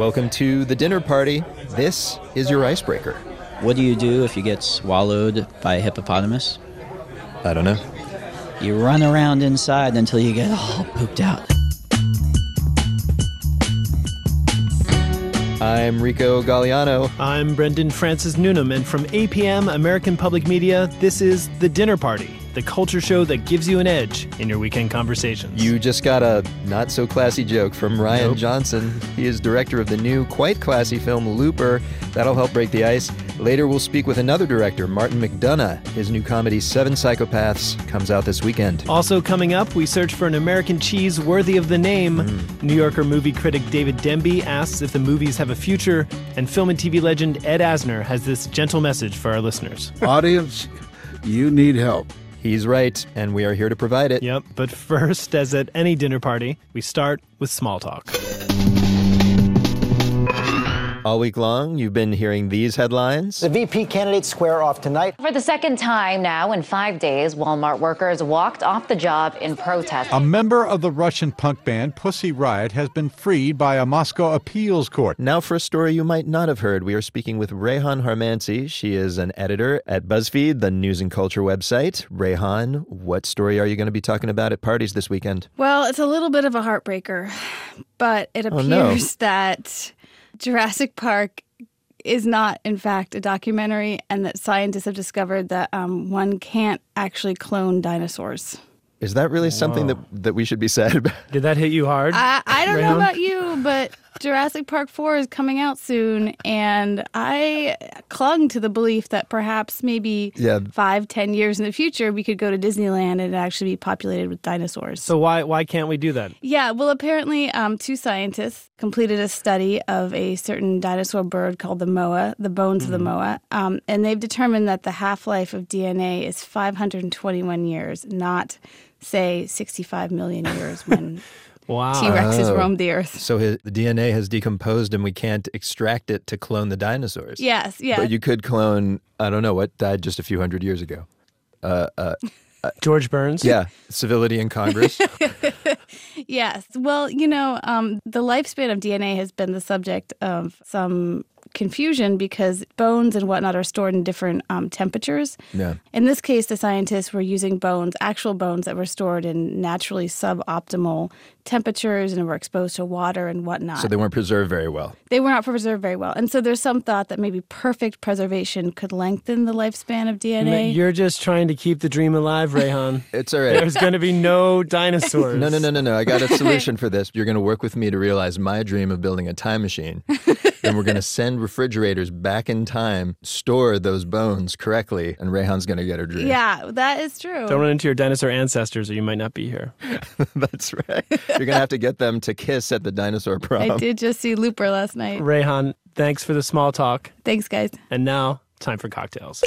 Welcome to the dinner party. This is your icebreaker. What do you do if you get swallowed by a hippopotamus? I don't know. You run around inside until you get all pooped out. I'm Rico Gagliano. I'm Brendan Francis Newnham, and from APM American Public Media, this is The Dinner Party, the culture show that gives you an edge in your weekend conversations. You just got a not so classy joke from Rian Nope. Johnson. He is director of the new, quite classy film Looper. That'll help break the ice. Later, we'll speak with another director, Martin McDonagh. His new comedy, Seven Psychopaths, comes out this weekend. Also coming up, we search for an American cheese worthy of the name. Mm. New Yorker movie critic David Denby asks if the movies have a future, and film and TV legend Ed Asner has this gentle message for our listeners. Audience, you need help. He's right, and we are here to provide it. Yep, but first, as at any dinner party, we start with small talk. Mm-hmm. All week long, you've been hearing these headlines. The VP candidates square off tonight. For the second time now in five days, Walmart workers walked off the job in protest. A member of the Russian punk band Pussy Riot has been freed by a Moscow appeals court. Now, for a story you might not have heard, we are speaking with Reyhan Harmanci. She is an editor at BuzzFeed, the news and culture website. Rehan, what story are you going to be talking about at parties this weekend? Well, it's a little bit of a heartbreaker, but it Oh, appears no. that Jurassic Park is not, in fact, a documentary, and that scientists have discovered that um, one can't actually clone dinosaurs. Is that really something that, that we should be sad about? Did that hit you hard? I, I don't know about you, but Jurassic Park 4 is coming out soon, and I clung to the belief that perhaps maybe Yeah. five, ten years in the future, we could go to Disneyland and it'd actually be populated with dinosaurs. so why why can't we do that? Yeah, well, apparently, um, two scientists completed a study of a certain dinosaur bird called the moa, the bones of the moa, um, and they've determined that the half life of DNA is 521 years, not, say, 65 million years when Wow. T Rexes Oh. roamed the earth. So his, the DNA has decomposed and we can't extract it to clone the dinosaurs. Yes, yeah. But you could clone, I don't know, what died just a few hundred years ago. George Burns? Yeah, civility in Congress. Yes. Well, you know, um, the lifespan of DNA has been the subject of some confusion because bones and whatnot are stored in different um, temperatures. yeah. In this case, the scientists were using bones, actual bones that were stored in naturally suboptimal temperatures and were exposed to water and whatnot. So they weren't preserved very well. they were not preserved very well. And so there's some thought that maybe perfect preservation could lengthen the lifespan of DNA. You're just trying to keep the dream alive, Reyhan. It's all right. There's going to be no dinosaurs. No, no, no, no, no. I got a solution for this. You're going to work with me to realize my dream of building a time machine. and we're going to send refrigerators back in time, store those bones correctly, and Reyhan's going to get her dream. yeah, that is true. Don't run into your dinosaur ancestors or you might not be here. That's right. You're going to have to get them to kiss at the dinosaur prom. I did just see Looper last night. Reyhan, thanks for the small talk. Thanks, guys. And now, time for cocktails.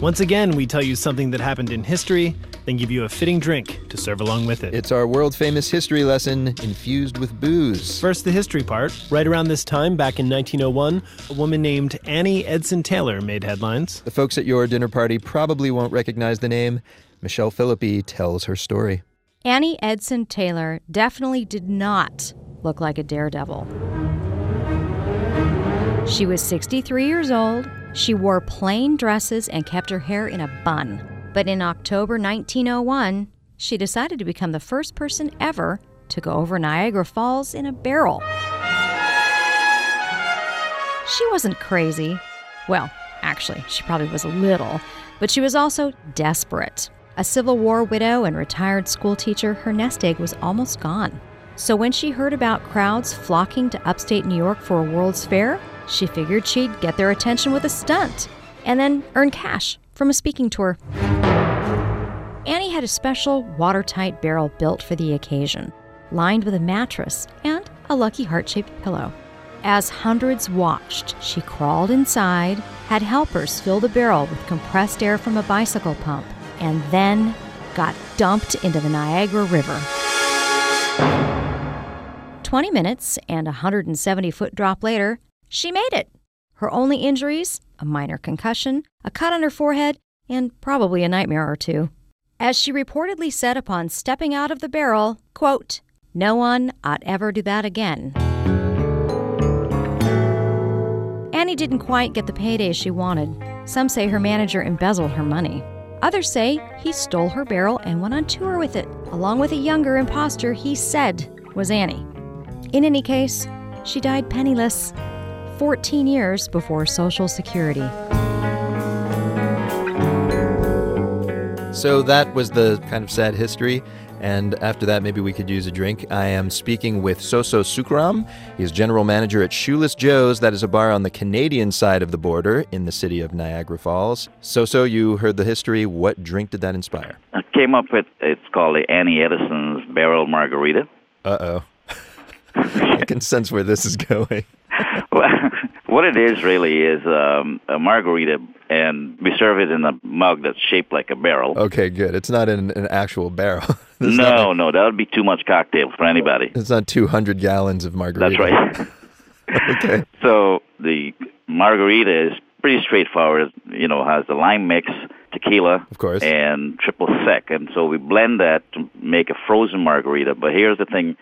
Once again, we tell you something that happened in history, then give you a fitting drink to serve along with it. It's our world famous history lesson infused with booze. First, the history part. Right around this time, back in 1901, a woman named Annie Edson Taylor made headlines. The folks at your dinner party probably won't recognize the name. Michelle Philippi tells her story. Annie Edson Taylor definitely did not look like a daredevil. She was 63 years old. She wore plain dresses and kept her hair in a bun. But in October 1901, she decided to become the first person ever to go over Niagara Falls in a barrel. She wasn't crazy. Well, actually, she probably was a little, but she was also desperate. A Civil War widow and retired schoolteacher, her nest egg was almost gone. So when she heard about crowds flocking to upstate New York for a World's Fair, she figured she'd get their attention with a stunt and then earn cash from a speaking tour. Annie had a special watertight barrel built for the occasion, lined with a mattress and a lucky heart shaped pillow. As hundreds watched, she crawled inside, had helpers fill the barrel with compressed air from a bicycle pump, and then got dumped into the Niagara River. 20 minutes and a 170 foot drop later, she made it. Her only injuries a minor concussion, a cut on her forehead, and probably a nightmare or two. As she reportedly said upon stepping out of the barrel, quote, No one ought ever do that again. Annie didn't quite get the payday she wanted. Some say her manager embezzled her money. Others say he stole her barrel and went on tour with it, along with a younger impostor he said was Annie. In any case, she died penniless 14 years before Social Security. So that was the kind of sad history. And after that, maybe we could use a drink. I am speaking with Soso Sukram. He's general manager at Shoeless Joe's. That is a bar on the Canadian side of the border in the city of Niagara Falls. Soso, you heard the history. What drink did that inspire? I came up with it's called the Annie Edison's Barrel Margarita. Uh oh. I can sense where this is going. Well, what it is really is um, a margarita, and we serve it in a mug that's shaped like a barrel. Okay, good. It's not in an actual barrel. No, like- no, that would be too much cocktail for anybody. It's not 200 gallons of margarita. That's right. okay. So the margarita is pretty straightforward. You know, has the lime mix, tequila, Of course. and triple sec, and so we blend that to make a frozen margarita. But here's the thing: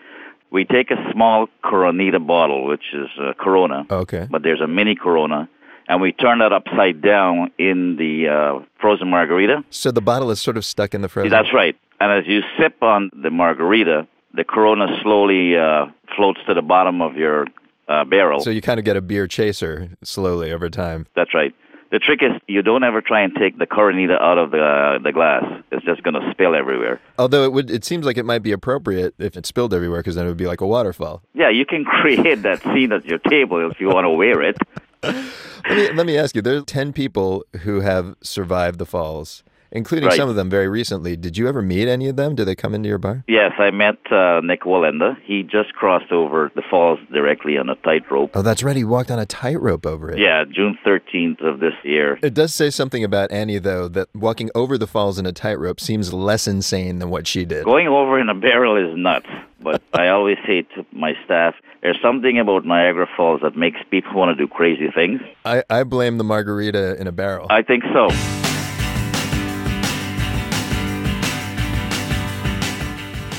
we take a small Coronita bottle, which is a Corona, Okay. but there's a mini Corona, and we turn that upside down in the uh, frozen margarita. So the bottle is sort of stuck in the frozen. That's right. And as you sip on the margarita, the Corona slowly uh, floats to the bottom of your uh, barrel. So you kind of get a beer chaser slowly over time. That's right. The trick is you don't ever try and take the Coronita out of the uh, the glass. It's just going to spill everywhere. Although it would, it seems like it might be appropriate if it spilled everywhere, because then it would be like a waterfall. Yeah, you can create that scene at your table if you want to wear it. Let me let me ask you: There are ten people who have survived the falls, including Right. some of them very recently. Did you ever meet any of them? Did they come into your bar? Yes, I met uh, Nick Wallenda. He just crossed over the falls directly on a tightrope. Oh, that's right. He walked on a tightrope over it. Yeah, June 13th of this year. It does say something about Annie, though, that walking over the falls in a tightrope seems less insane than what she did. Going over in a barrel is nuts, but I always say to my staff, there's something about Niagara Falls that makes people want to do crazy things. I, I blame the margarita in a barrel. I think so.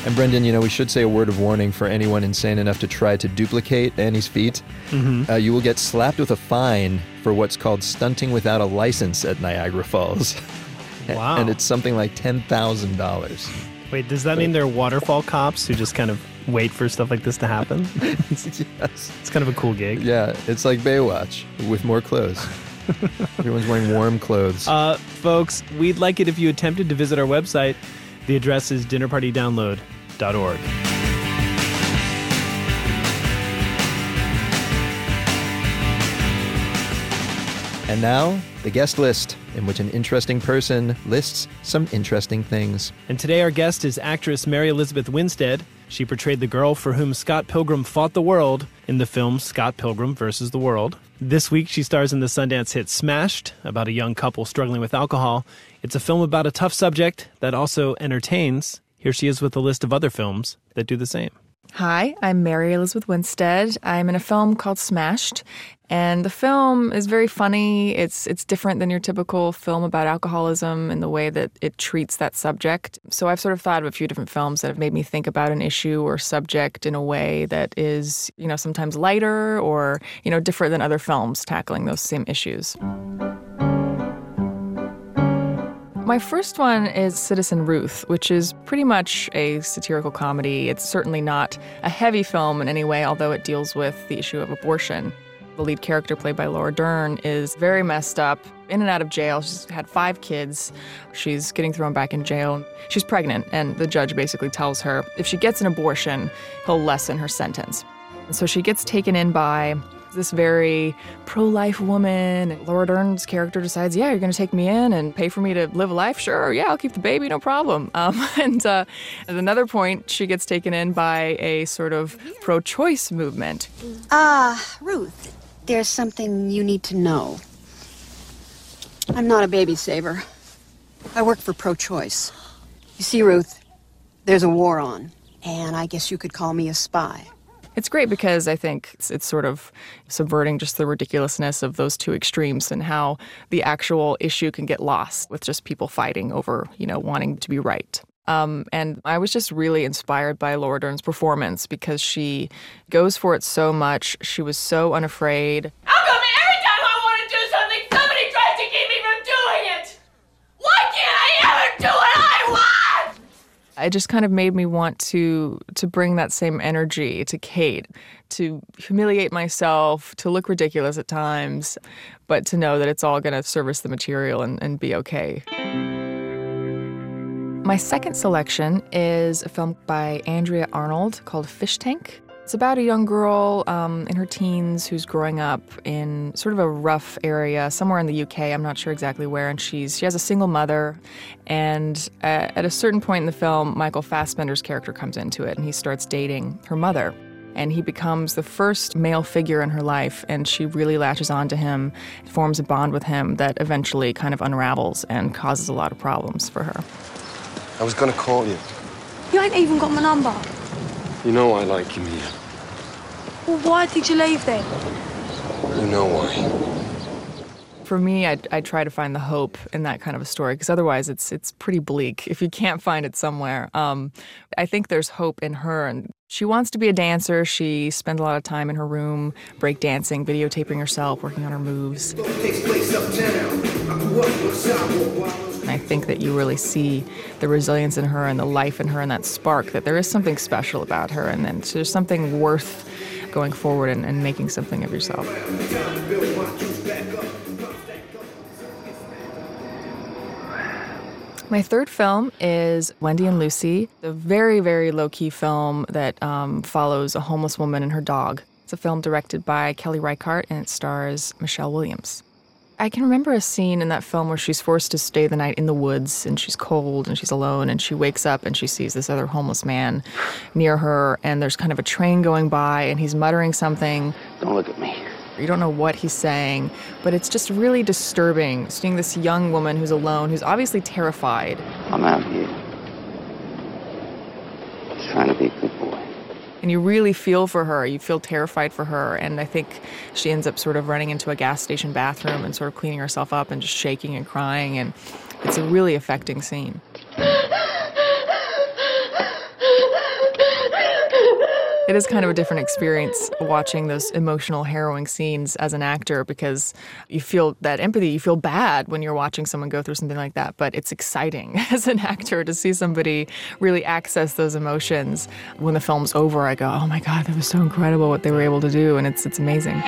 And Brendan, you know, we should say a word of warning for anyone insane enough to try to duplicate Annie's feat. Uh, you will get slapped with a fine for what's called stunting without a license at Niagara Falls. Wow. and it's something like $10,000. Wait, does that mean they're waterfall cops who just kind of wait for stuff like this to happen? yes. It's kind of a cool gig. Yeah, it's like Baywatch with more clothes. Everyone's wearing warm clothes. Uh, folks, we'd like it if you attempted to visit our website. The address is And now, the guest list, in which an interesting person lists some interesting things. And today our guest is actress Mary Elizabeth Winstead. She portrayed the girl for whom Scott Pilgrim fought the world in the film Scott Pilgrim versus the World. This week she stars in the Sundance hit Smashed, about a young couple struggling with alcohol. It's a film about a tough subject that also entertains. Here she is with a list of other films that do the same. Hi, I'm Mary Elizabeth Winstead. I'm in a film called Smashed, and the film is very funny. It's it's different than your typical film about alcoholism in the way that it treats that subject. So I've sort of thought of a few different films that have made me think about an issue or subject in a way that is, you know, sometimes lighter or, you know, different than other films tackling those same issues. My first one is Citizen Ruth, which is pretty much a satirical comedy. It's certainly not a heavy film in any way, although it deals with the issue of abortion. The lead character, played by Laura Dern, is very messed up, in and out of jail. She's had five kids. She's getting thrown back in jail. She's pregnant, and the judge basically tells her if she gets an abortion, he'll lessen her sentence. So she gets taken in by this very pro life woman. And Laura Dern's character decides, yeah, you're going to take me in and pay for me to live a life? Sure, yeah, I'll keep the baby, no problem. Um, and uh, at another point, she gets taken in by a sort of pro choice movement. Ah, Ruth, there's something you need to know. I'm not a baby saver. I work for pro choice. You see, Ruth, there's a war on, and I guess you could call me a spy. It's great because I think it's, it's sort of subverting just the ridiculousness of those two extremes and how the actual issue can get lost with just people fighting over, you know, wanting to be right. Um, and I was just really inspired by Laura Dern's performance because she goes for it so much. She was so unafraid. How come every time I want to do something, somebody tries to keep me from doing it? Why can't I ever do what I want? It just kind of made me want to to bring that same energy to Kate, to humiliate myself, to look ridiculous at times, but to know that it's all going to service the material and, and be okay. My second selection is a film by Andrea Arnold called Fish Tank. It's about a young girl um, in her teens who's growing up in sort of a rough area somewhere in the UK. I'm not sure exactly where, and she's she has a single mother. And at, at a certain point in the film, Michael Fassbender's character comes into it, and he starts dating her mother. And he becomes the first male figure in her life, and she really latches on to him, forms a bond with him that eventually kind of unravels and causes a lot of problems for her. I was gonna call you. You ain't even got my number. You know I like you, Mia. Well, why did you leave then? You know why. For me, I, I try to find the hope in that kind of a story because otherwise it's it's pretty bleak if you can't find it somewhere. Um, I think there's hope in her, and she wants to be a dancer. She spends a lot of time in her room, break dancing, videotaping herself, working on her moves. And I think that you really see the resilience in her and the life in her and that spark, that there is something special about her and then there's something worth going forward and, and making something of yourself. My third film is Wendy and Lucy, a very, very low key film that um, follows a homeless woman and her dog. It's a film directed by Kelly Reichardt and it stars Michelle Williams. I can remember a scene in that film where she's forced to stay the night in the woods and she's cold and she's alone and she wakes up and she sees this other homeless man near her and there's kind of a train going by and he's muttering something. Don't look at me. You don't know what he's saying, but it's just really disturbing seeing this young woman who's alone, who's obviously terrified. I'm out here. Just trying to be a good boy. And you really feel for her. You feel terrified for her. And I think she ends up sort of running into a gas station bathroom and sort of cleaning herself up and just shaking and crying. And it's a really affecting scene. It is kind of a different experience watching those emotional, harrowing scenes as an actor because you feel that empathy. You feel bad when you're watching someone go through something like that, but it's exciting as an actor to see somebody really access those emotions. When the film's over, I go, oh my God, that was so incredible what they were able to do, and it's, it's amazing.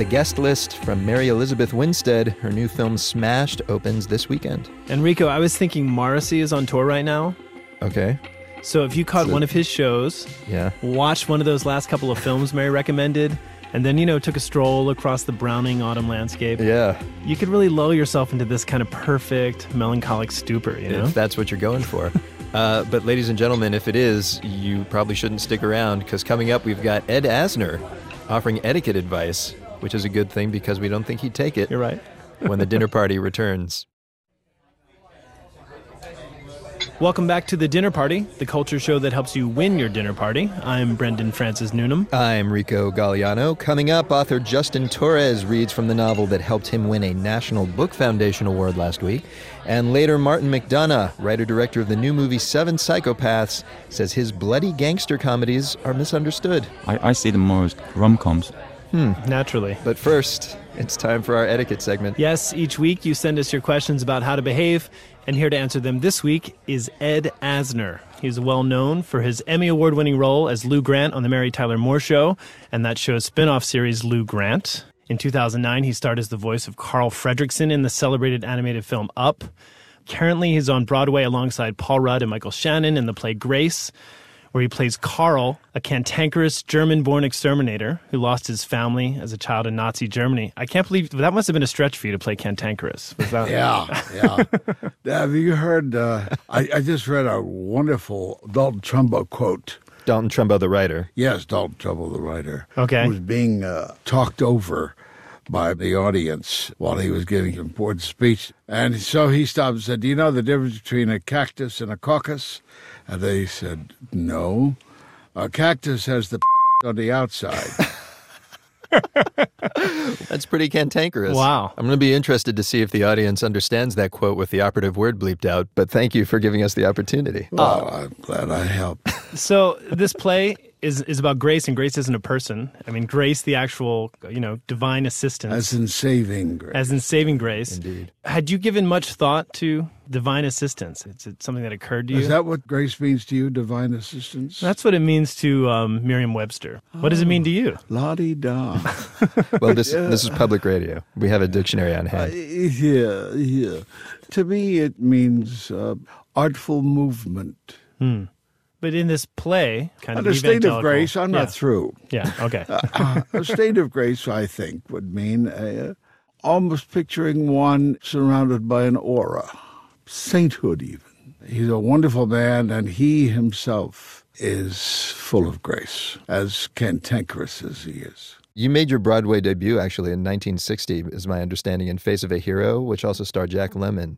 The guest list from Mary Elizabeth Winstead. Her new film Smashed opens this weekend. Enrico, I was thinking Morrissey is on tour right now. Okay. So if you caught So- one of his shows, Yeah. watched one of those last couple of films Mary recommended, and then, you know, took a stroll across the Browning autumn landscape, Yeah. you could really lull yourself into this kind of perfect melancholic stupor, you know? If that's what you're going for. uh, but, ladies and gentlemen, if it is, you probably shouldn't stick around because coming up, we've got Ed Asner offering etiquette advice, which is a good thing because we don't think he'd take it. You're right. when the dinner party returns. Welcome back to The Dinner Party, the culture show that helps you win your dinner party. I'm Brendan Francis Newnham. I'm Rico Gagliano. Coming up, author Justin Torres reads from the novel that helped him win a National Book Foundation Award last week. And later, Martin McDonagh, writer director of the new movie Seven Psychopaths, says his bloody gangster comedies are misunderstood. I, I see them more as rom coms. Hmm. Naturally. But first, it's time for our etiquette segment. Yes, each week you send us your questions about how to behave, and here to answer them this week is Ed Asner. He's well known for his Emmy Award winning role as Lou Grant on The Mary Tyler Moore Show and that show's spin off series, Lou Grant. In 2009, he starred as the voice of Carl Fredricksen in the celebrated animated film Up. Currently, he's on Broadway alongside Paul Rudd and Michael Shannon in the play Grace, where he plays Carl, a cantankerous German born exterminator who lost his family as a child in Nazi Germany. I can't believe that must have been a stretch for you to play cantankerous. Was that? Yeah, yeah. Have you heard? Uh, I, I just read a wonderful Dalton Trumbo quote. Dalton Trumbo, the writer. Yes, Dalton Trumbo, the writer. Okay. Who Was being uh, talked over by the audience while he was giving an important speech. And so he stopped and said, Do you know the difference between a cactus and a caucus? And they said, No. A cactus has the on the outside. That's pretty cantankerous. Wow. I'm going to be interested to see if the audience understands that quote with the operative word bleeped out, but thank you for giving us the opportunity. Well, I'm glad I helped. So this play is is about Grace, and Grace isn't a person. I mean, Grace, the actual, you know, divine assistance, As in saving grace. as in saving grace. Indeed. Had you given much thought to divine assistance? It's it something that occurred to you. Is that what grace means to you, divine assistance? That's what it means to um, Merriam-Webster. What does it mean to you? La di da. Well, this this is public radio. We have a dictionary on hand. yeah, yeah. To me, it means uh, artful movement. Hmm. But in this play, kind And of a state of grace, I'm Yeah. not through. Yeah. Okay. Uh, a state of grace, I think, would mean uh, almost picturing one surrounded by an aura, sainthood, even. He's a wonderful man, and he himself is full of grace, as cantankerous as he is. You made your Broadway debut actually in 1960, is my understanding, in Face of a Hero, which also starred Jack Lemmon.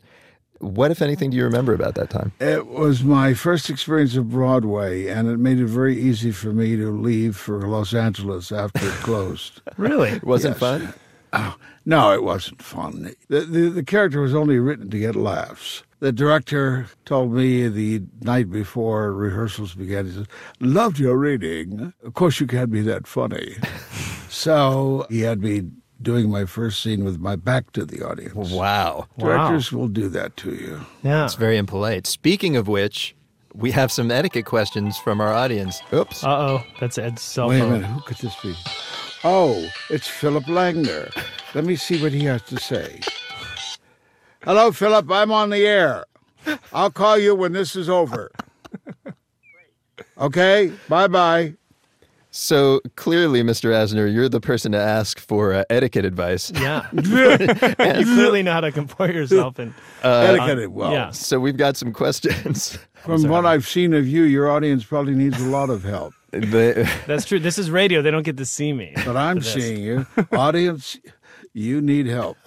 What, if anything, do you remember about that time? It was my first experience of Broadway, and it made it very easy for me to leave for Los Angeles after it closed. Really? It wasn't Yes. fun? Oh, no, it wasn't fun. The, the, the character was only written to get laughs. The director told me the night before rehearsals began, he said, Loved your reading. Of course, you can't be that funny. so he had me doing my first scene with my back to the audience. Wow. Directors will do that to you. Yeah. It's very impolite. Speaking of which, we have some etiquette questions from our audience. Oops. Uh oh, that's Ed's cell phone. Wait a minute, who could this be? Oh, it's Philip Langner. Let me see what he has to say. Hello, Philip. I'm on the air. I'll call you when this is over. Okay, bye bye. So clearly, Mr. Asner, you're the person to ask for uh, etiquette advice. Yeah. you clearly know how to comport yourself and Uh, Etiquette, well. yeah. So we've got some questions. From what I've seen of you, your audience probably needs a lot of help. The- That's true. This is radio. They don't get to see me. But I'm seeing you. Audience, you need help.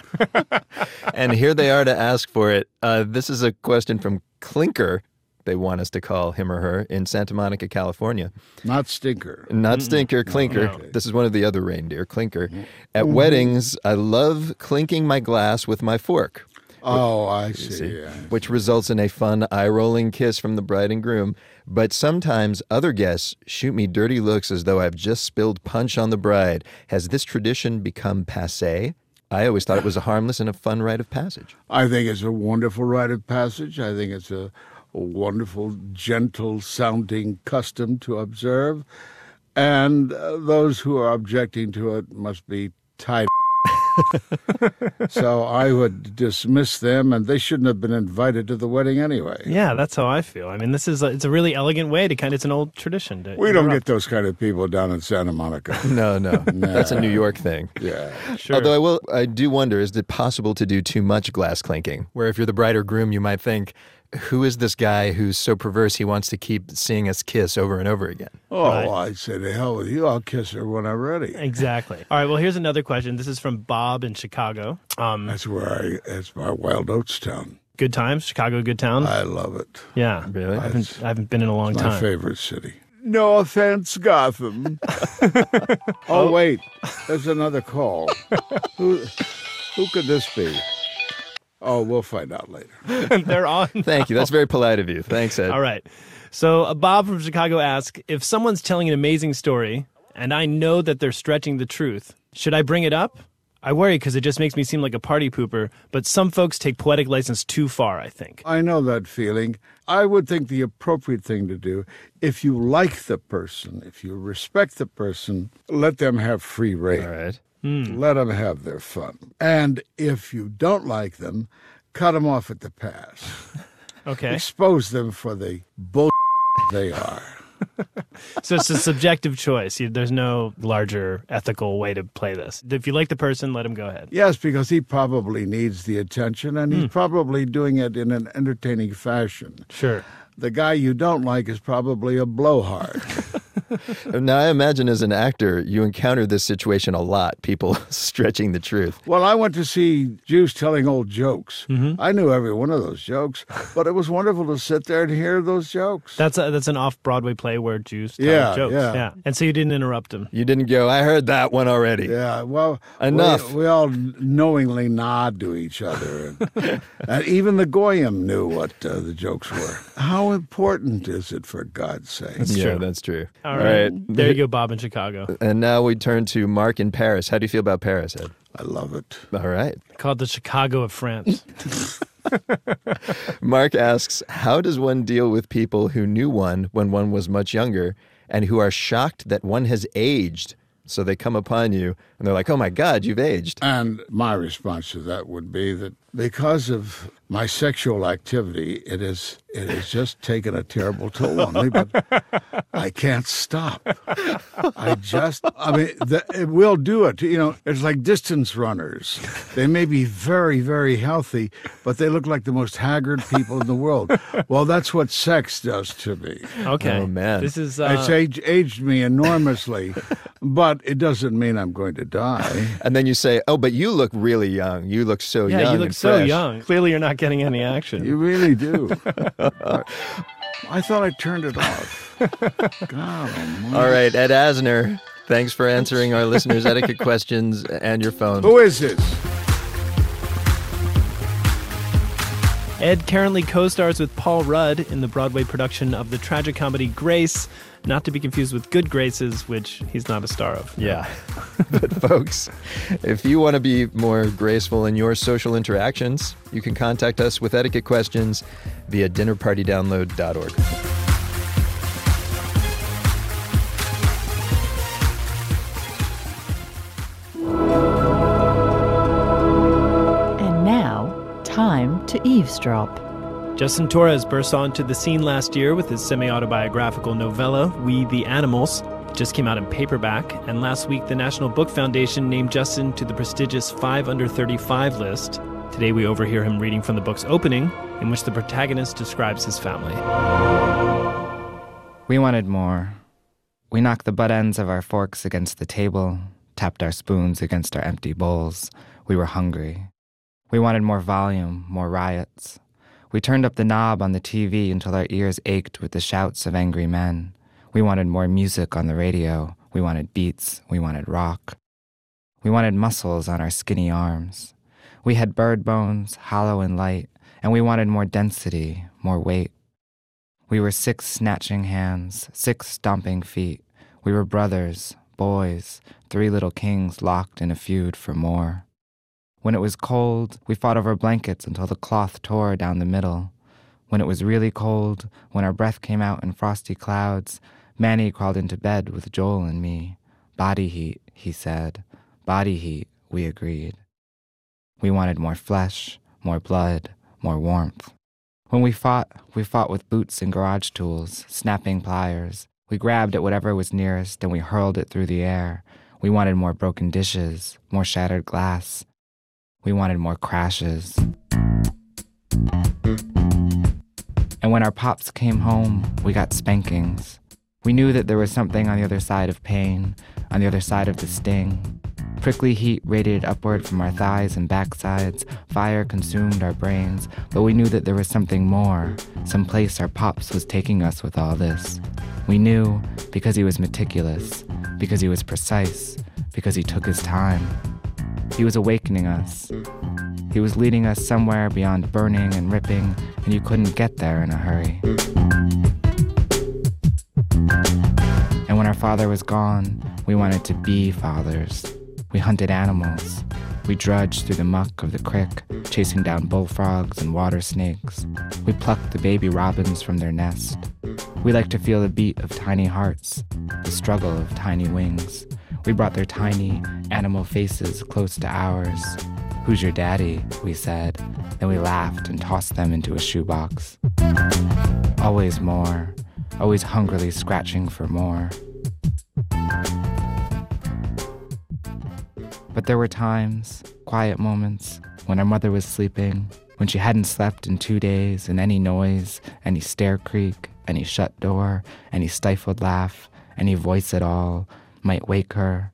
and here they are to ask for it. Uh, this is a question from Clinker. They want us to call him or her in Santa Monica, California. Not stinker. Not Stinker, Clinker. Okay. This is one of the other reindeer, Clinker. At Mhm. weddings, I love clinking my glass with my fork. Oh, I You see. yeah. Which results in a fun eye rolling kiss from the bride and groom. But sometimes other guests shoot me dirty looks as though I've just spilled punch on the bride. Has this tradition become passe? I always thought it was a harmless and a fun rite of passage. I think it's a wonderful rite of passage. I think it's a, a wonderful, gentle sounding custom to observe. And uh, those who are objecting to it must be tied. so I would dismiss them, and they shouldn't have been invited to the wedding anyway. Yeah, that's how I feel. I mean, this is a, it's a really elegant way to kind. of, It's an old tradition. To We don't interrupt. get those kind of people down in Santa Monica. No, no, that's a New York thing. Yeah. Sure. Although I will, I do wonder: is it possible to do too much glass clinking? Where if you're the bride or groom, you might think, "Who is this guy who's so perverse he wants to keep seeing us kiss over and over again?" Oh, Right. I'd say to hell with you. I'll kiss her when I'm ready. Exactly. All right. Well, here's another question. This is from Bob in Chicago. Um, That's where I. That's my Wild Oats town. good times, Chicago, good town. I love it. yeah, Really? I haven't, I haven't been in a long It's time. my favorite city. No offense, Gotham. oh wait, there's another call. who, who could this be? Oh, we'll find out later. They're on. Thank you. That's very polite of you. Thanks, Ed. All right. So uh, Bob from Chicago asks if someone's telling an amazing story and I know that they're stretching the truth, should I bring it up? I worry because it just makes me seem like a party pooper, but some folks take poetic license too far, I think. I know that feeling. I would think the appropriate thing to do, if you like the person, if you respect the person, let them have free reign. All right. Hmm. Let them have their fun. And if you don't like them, cut them off at the pass. Okay. Expose them for the bull they are. So it's a subjective choice. There's no larger ethical way to play this. If you like the person, let him go ahead. Yes, because he probably needs the attention and he's hmm. probably doing it in an entertaining fashion. Sure. The guy you don't like is probably a blowhard. now, I imagine as an actor, you encounter this situation a lot people stretching the truth. Well, I went to see Jews telling old jokes. I knew every one of those jokes, but it was wonderful to sit there and hear those jokes. That's a, that's an off Broadway play where Jews tell Yeah, jokes. yeah. And so you didn't interrupt him. You didn't go, I heard that one already. Yeah, well, Enough. We, all knowingly nod to each other, and, and even the goyim knew what uh, the jokes were. How important is it, for God's sake? That's true. That's true. All right. There you go, Bob in Chicago. And now we turn to Mark in Paris. How do you feel about Paris, Ed? I love it. All right. Called the Chicago of France. Mark asks, How does one deal with people who knew one when one was much younger and who are shocked that one has aged? So they come upon you and they're like, Oh my God, you've aged. And my response to that would be that because of my sexual activity, it is it has just taken a terrible toll on me, but I can't stop. I just, I mean, the, it will do it. You know, it's like distance runners. They may be very, very healthy, but they look like the most haggard people in the world. Well, that's what sex does to me. Okay. Oh, man. This is. Uh, It's aged, aged me enormously, but it doesn't mean I'm going to die. And then you say, Oh, but you look really young. You look so yeah, young. you look and so fresh." young. Clearly, you're not getting any action. You really do. I thought I turned it off. God almighty. All right, Ed Asner, thanks for answering our listeners' etiquette questions and your phone. Who is this? Ed currently co stars with Paul Rudd in the Broadway production of the tragic comedy Grace, not to be confused with Good Graces, which he's not a star of. Yeah. but, folks, if you want to be more graceful in your social interactions, you can contact us with etiquette questions via dinnerpartydownload.org. And now, time to eavesdrop. Justin Torres burst onto the scene last year with his semi autobiographical novella, We the Animals. It just came out in paperback, and last week the National Book Foundation named Justin to the prestigious 5 Under 35 list. Today we overhear him reading from the book's opening, in which the protagonist describes his family. We wanted more. We knocked the butt ends of our forks against the table, tapped our spoons against our empty bowls. We were hungry. We wanted more volume, more riots. We turned up the knob on the TV until our ears ached with the shouts of angry men. We wanted more music on the radio. We wanted beats. We wanted rock. We wanted muscles on our skinny arms. We had bird bones, hollow and light, and we wanted more density, more weight. We were six snatching hands, six stomping feet. We were brothers, boys, three little kings locked in a feud for more. When it was cold, we fought over blankets until the cloth tore down the middle. When it was really cold, when our breath came out in frosty clouds, Manny crawled into bed with Joel and me. Body heat, he said. Body heat, we agreed. We wanted more flesh, more blood, more warmth. When we fought, we fought with boots and garage tools, snapping pliers. We grabbed at whatever was nearest and we hurled it through the air. We wanted more broken dishes, more shattered glass. We wanted more crashes. And when our pops came home, we got spankings. We knew that there was something on the other side of pain, on the other side of the sting. Prickly heat radiated upward from our thighs and backsides. Fire consumed our brains, but we knew that there was something more, some place our pops was taking us with all this. We knew because he was meticulous, because he was precise, because he took his time. He was awakening us. He was leading us somewhere beyond burning and ripping, and you couldn't get there in a hurry. And when our father was gone, we wanted to be fathers. We hunted animals. We drudged through the muck of the creek, chasing down bullfrogs and water snakes. We plucked the baby robins from their nest. We liked to feel the beat of tiny hearts, the struggle of tiny wings. We brought their tiny, animal faces close to ours. Who's your daddy? We said. Then we laughed and tossed them into a shoebox. Always more, always hungrily scratching for more. But there were times, quiet moments, when our mother was sleeping, when she hadn't slept in two days, and any noise, any stair creak, any shut door, any stifled laugh, any voice at all, might wake her.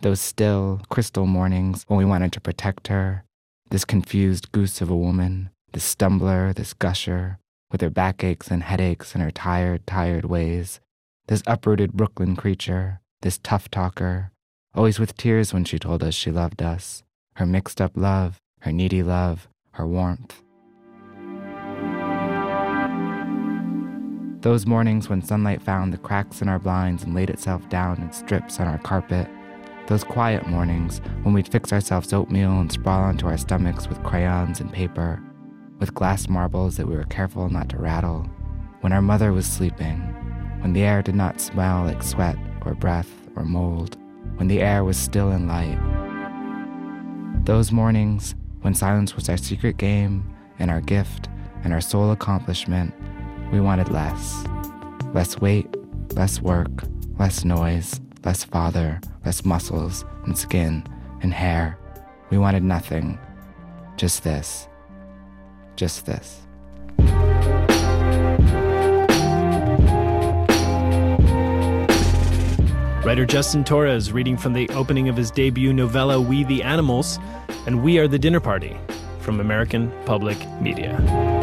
Those still, crystal mornings when we wanted to protect her. This confused goose of a woman, this stumbler, this gusher, with her backaches and headaches and her tired, tired ways. This uprooted Brooklyn creature, this tough talker, always with tears when she told us she loved us. Her mixed up love, her needy love, her warmth. Those mornings when sunlight found the cracks in our blinds and laid itself down in strips on our carpet. Those quiet mornings when we'd fix ourselves oatmeal and sprawl onto our stomachs with crayons and paper, with glass marbles that we were careful not to rattle. When our mother was sleeping, when the air did not smell like sweat or breath or mold, when the air was still and light. Those mornings when silence was our secret game and our gift and our sole accomplishment we wanted less. Less weight, less work, less noise, less father, less muscles and skin and hair. We wanted nothing. Just this. Just this. Writer Justin Torres reading from the opening of his debut novella We the Animals and We Are the Dinner Party from American Public Media.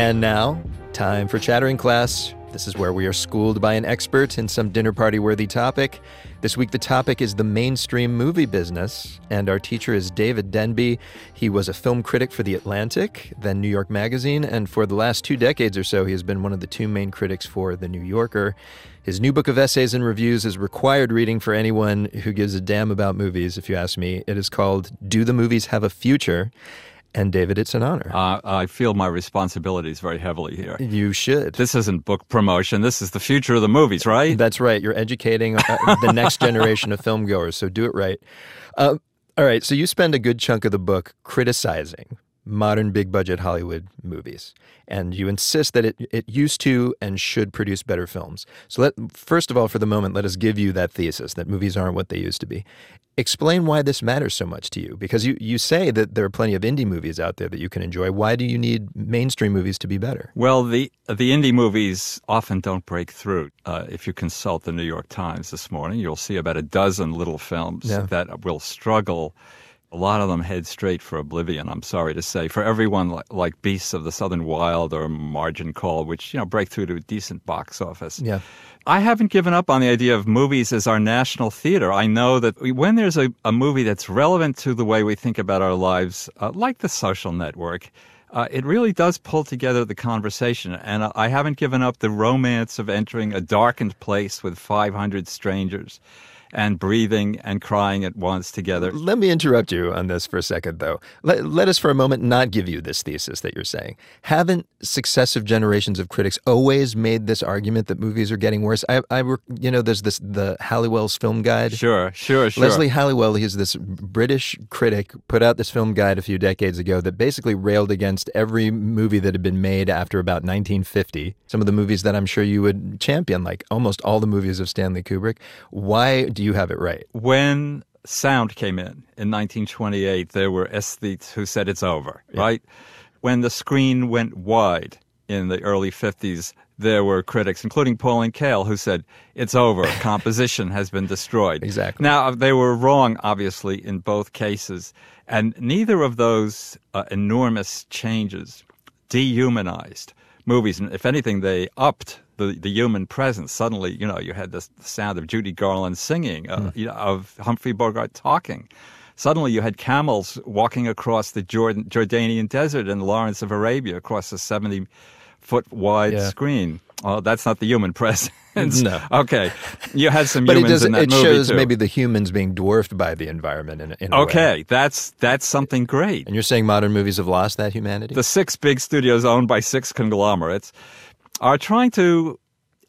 And now, time for Chattering Class. This is where we are schooled by an expert in some dinner party worthy topic. This week, the topic is the mainstream movie business, and our teacher is David Denby. He was a film critic for The Atlantic, then New York Magazine, and for the last two decades or so, he has been one of the two main critics for The New Yorker. His new book of essays and reviews is required reading for anyone who gives a damn about movies, if you ask me. It is called Do the Movies Have a Future? And David, it's an honor. Uh, I feel my responsibilities very heavily here. You should. This isn't book promotion. This is the future of the movies, right? That's right. You're educating uh, the next generation of film goers, so do it right. Uh, all right. So you spend a good chunk of the book criticizing modern big budget Hollywood movies. And you insist that it, it used to and should produce better films. So, let, first of all, for the moment, let us give you that thesis that movies aren't what they used to be. Explain why this matters so much to you, because you, you say that there are plenty of indie movies out there that you can enjoy. Why do you need mainstream movies to be better? Well, the the indie movies often don't break through. Uh, if you consult the New York Times this morning, you'll see about a dozen little films Yeah. that will struggle. A lot of them head straight for oblivion. I'm sorry to say, for everyone like, like Beasts of the Southern Wild or Margin Call, which you know break through to a decent box office. Yeah. I haven't given up on the idea of movies as our national theater. I know that when there's a, a movie that's relevant to the way we think about our lives, uh, like The Social Network, uh, it really does pull together the conversation. And I haven't given up the romance of entering a darkened place with 500 strangers and breathing and crying at once together. Let me interrupt you on this for a second, though. Let, let us for a moment not give you this thesis that you're saying. Haven't successive generations of critics always made this argument that movies are getting worse? I, I you know, there's this the Halliwell's Film Guide. Sure, sure, sure. Leslie Halliwell, he's this British critic, put out this film guide a few decades ago that basically railed against every movie that had been made after about 1950. Some of the movies that I'm sure you would champion, like almost all the movies of Stanley Kubrick. Why do you have it right? when sound came in in 1928, there were aesthetes who said it's over, right? When the screen went wide in the early 50s, there were critics, including Pauline Kael, who said it's over. Composition has been destroyed. Exactly. Now, they were wrong, obviously, in both cases. And neither of those uh, enormous changes dehumanized movies. And if anything, they upped the, the human presence. Suddenly, you know, you had this the sound of Judy Garland singing, uh, you know, of Humphrey Bogart talking. Suddenly, you had camels walking across the Jordan, Jordanian desert in Lawrence of Arabia across a 70 foot wide Yeah. screen. Oh, that's not the human presence. No. Okay. You had some But it, humans does, in that it movie shows too. maybe the humans being dwarfed by the environment in, in a way. Okay, that's that's something great. And you're saying modern movies have lost that humanity? The six big studios owned by six conglomerates are trying to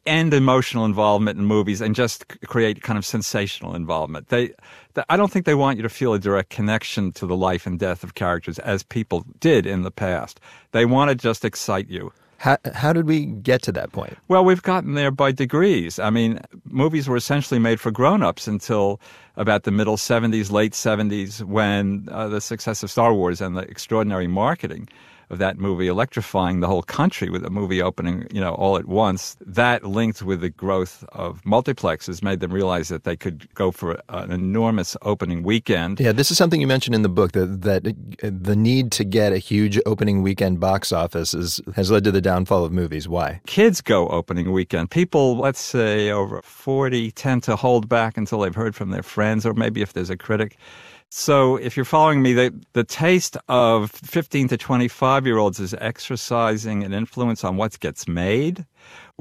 end emotional involvement in movies and just create kind of sensational involvement. They, th- I don't think they want you to feel a direct connection to the life and death of characters as people did in the past. They want to just excite you. How, how did we get to that point? Well, we've gotten there by degrees. I mean, movies were essentially made for grown ups until about the middle 70s, late 70s, when uh, the success of Star Wars and the extraordinary marketing of that movie electrifying the whole country with a movie opening, you know, all at once. That linked with the growth of multiplexes made them realize that they could go for an enormous opening weekend. Yeah, this is something you mentioned in the book that that uh, the need to get a huge opening weekend box office is, has led to the downfall of movies. Why? Kids go opening weekend. People, let's say over 40, tend to hold back until they've heard from their friends or maybe if there's a critic. So, if you're following me, the, the taste of 15 to 25 year olds is exercising an influence on what gets made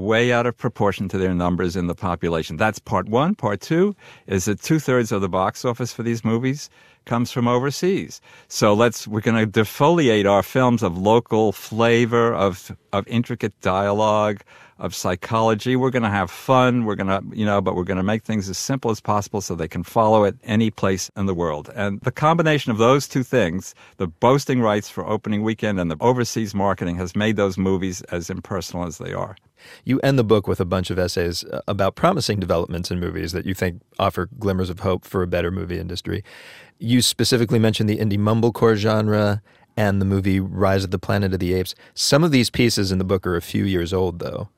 way out of proportion to their numbers in the population. That's part one. Part two is that two thirds of the box office for these movies comes from overseas. So let's we're going to defoliate our films of local flavor, of of intricate dialogue, of psychology. We're going to have fun. We're going to, you know, but we're going to make things as simple as possible so they can follow it any place in the world. And the combination of those two things, the boasting rights for opening weekend and the overseas marketing has made those movies as impersonal as they are. You end the book with a bunch of essays uh, about promising developments in movies that you think offer glimmers of hope for a better movie industry. You specifically mention the indie mumblecore genre and the movie Rise of the Planet of the Apes. Some of these pieces in the book are a few years old, though.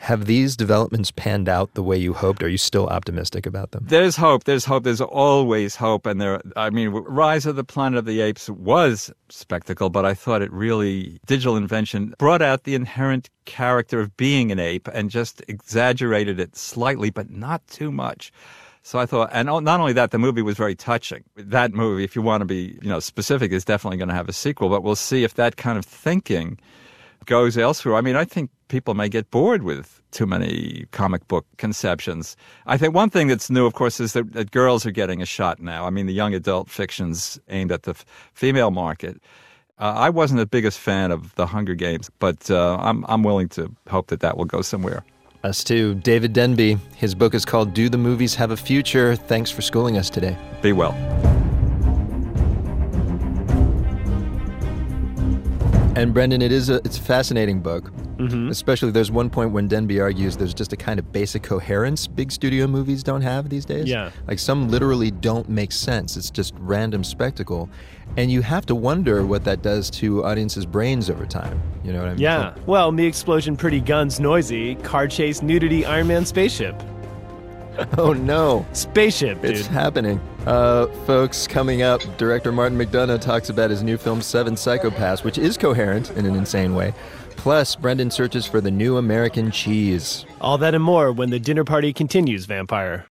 Have these developments panned out the way you hoped? Are you still optimistic about them? There's hope. There's hope. There's always hope. And there, I mean, Rise of the Planet of the Apes was spectacle, but I thought it really, digital invention brought out the inherent character of being an ape and just exaggerated it slightly, but not too much. So I thought, and not only that, the movie was very touching. That movie, if you want to be, you know, specific, is definitely going to have a sequel. But we'll see if that kind of thinking goes elsewhere. I mean, I think people may get bored with too many comic book conceptions. I think one thing that's new, of course, is that, that girls are getting a shot now. I mean, the young adult fictions aimed at the f- female market. Uh, I wasn't the biggest fan of the Hunger Games, but uh, I'm I'm willing to hope that that will go somewhere. Us too. David Denby. His book is called "Do the Movies Have a Future?" Thanks for schooling us today. Be well. And Brendan, it is a it's a fascinating book. Mm-hmm. Especially there's one point when Denby argues there's just a kind of basic coherence big studio movies don't have these days. Yeah. Like some literally don't make sense. It's just random spectacle. And you have to wonder what that does to audiences' brains over time. You know what I mean? Yeah. Well, me explosion, pretty guns, noisy, car chase, nudity, Iron Man spaceship. Oh no. Spaceship, dude. It's happening. Uh, folks, coming up, director Martin McDonagh talks about his new film Seven Psychopaths, which is coherent in an insane way. Plus, Brendan searches for the new American cheese. All that and more when the dinner party continues, Vampire.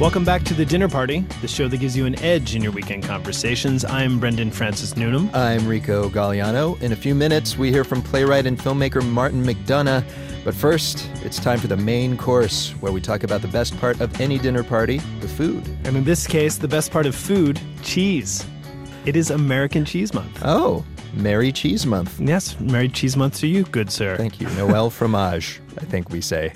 Welcome back to The Dinner Party, the show that gives you an edge in your weekend conversations. I'm Brendan Francis Newnham. I'm Rico Gagliano. In a few minutes, we hear from playwright and filmmaker Martin McDonagh. But first, it's time for the main course, where we talk about the best part of any dinner party the food. And in this case, the best part of food cheese. It is American Cheese Month. Oh, Merry Cheese Month. Yes, Merry Cheese Month to you, good sir. Thank you. Noel fromage, I think we say.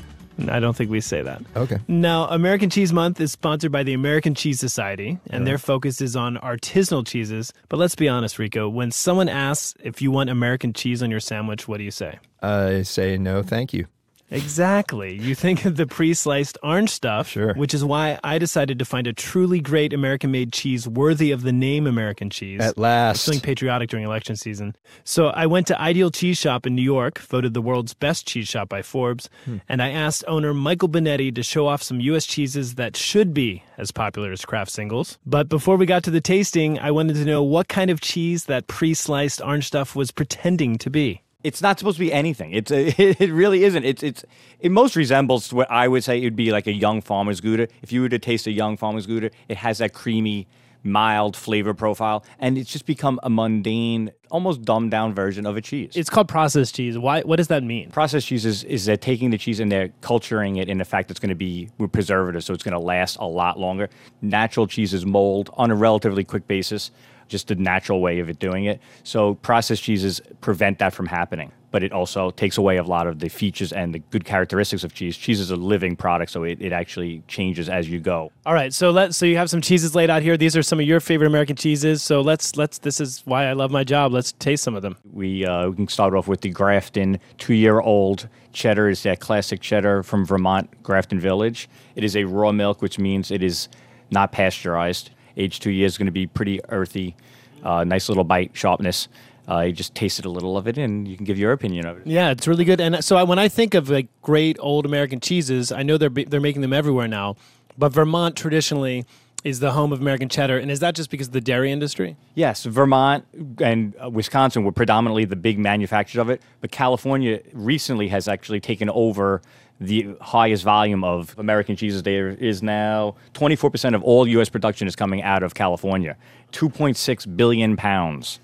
I don't think we say that. Okay. Now, American Cheese Month is sponsored by the American Cheese Society, and their focus is on artisanal cheeses. But let's be honest, Rico, when someone asks if you want American cheese on your sandwich, what do you say? I say no, thank you. Exactly. You think of the pre sliced orange stuff, Sure. which is why I decided to find a truly great American made cheese worthy of the name American cheese. At last. I'm feeling patriotic during election season. So I went to Ideal Cheese Shop in New York, voted the world's best cheese shop by Forbes, Hmm. and I asked owner Michael Benetti to show off some U.S. cheeses that should be as popular as Kraft singles. But before we got to the tasting, I wanted to know what kind of cheese that pre sliced orange stuff was pretending to be. It's not supposed to be anything. It's a, it really isn't. It's it's it most resembles what I would say it would be like a young farmer's gouda. If you were to taste a young farmer's gouda, it has that creamy, mild flavor profile, and it's just become a mundane, almost dumbed down version of a cheese. It's called processed cheese. Why? What does that mean? Processed cheese is, is they're taking the cheese and they're culturing it in the fact that it's going to be with preservatives, so it's going to last a lot longer. Natural cheeses mold on a relatively quick basis. Just the natural way of it doing it. So processed cheeses prevent that from happening. But it also takes away a lot of the features and the good characteristics of cheese. Cheese is a living product, so it, it actually changes as you go. All right, so let so you have some cheeses laid out here. These are some of your favorite American cheeses. So let's let's this is why I love my job. Let's taste some of them. We, uh, we can start off with the Grafton two year old cheddar. Is that classic cheddar from Vermont, Grafton Village. It is a raw milk, which means it is not pasteurized. Age two years is going to be pretty earthy, uh, nice little bite, sharpness. Uh, you just tasted a little of it, and you can give your opinion of it. Yeah, it's really good. And so I, when I think of like great old American cheeses, I know they're they're making them everywhere now, but Vermont traditionally is the home of American cheddar. And is that just because of the dairy industry? Yes, Vermont and uh, Wisconsin were predominantly the big manufacturers of it, but California recently has actually taken over the highest volume of American cheeses. There is now 24% of all U.S. production is coming out of California. 2.6 billion pounds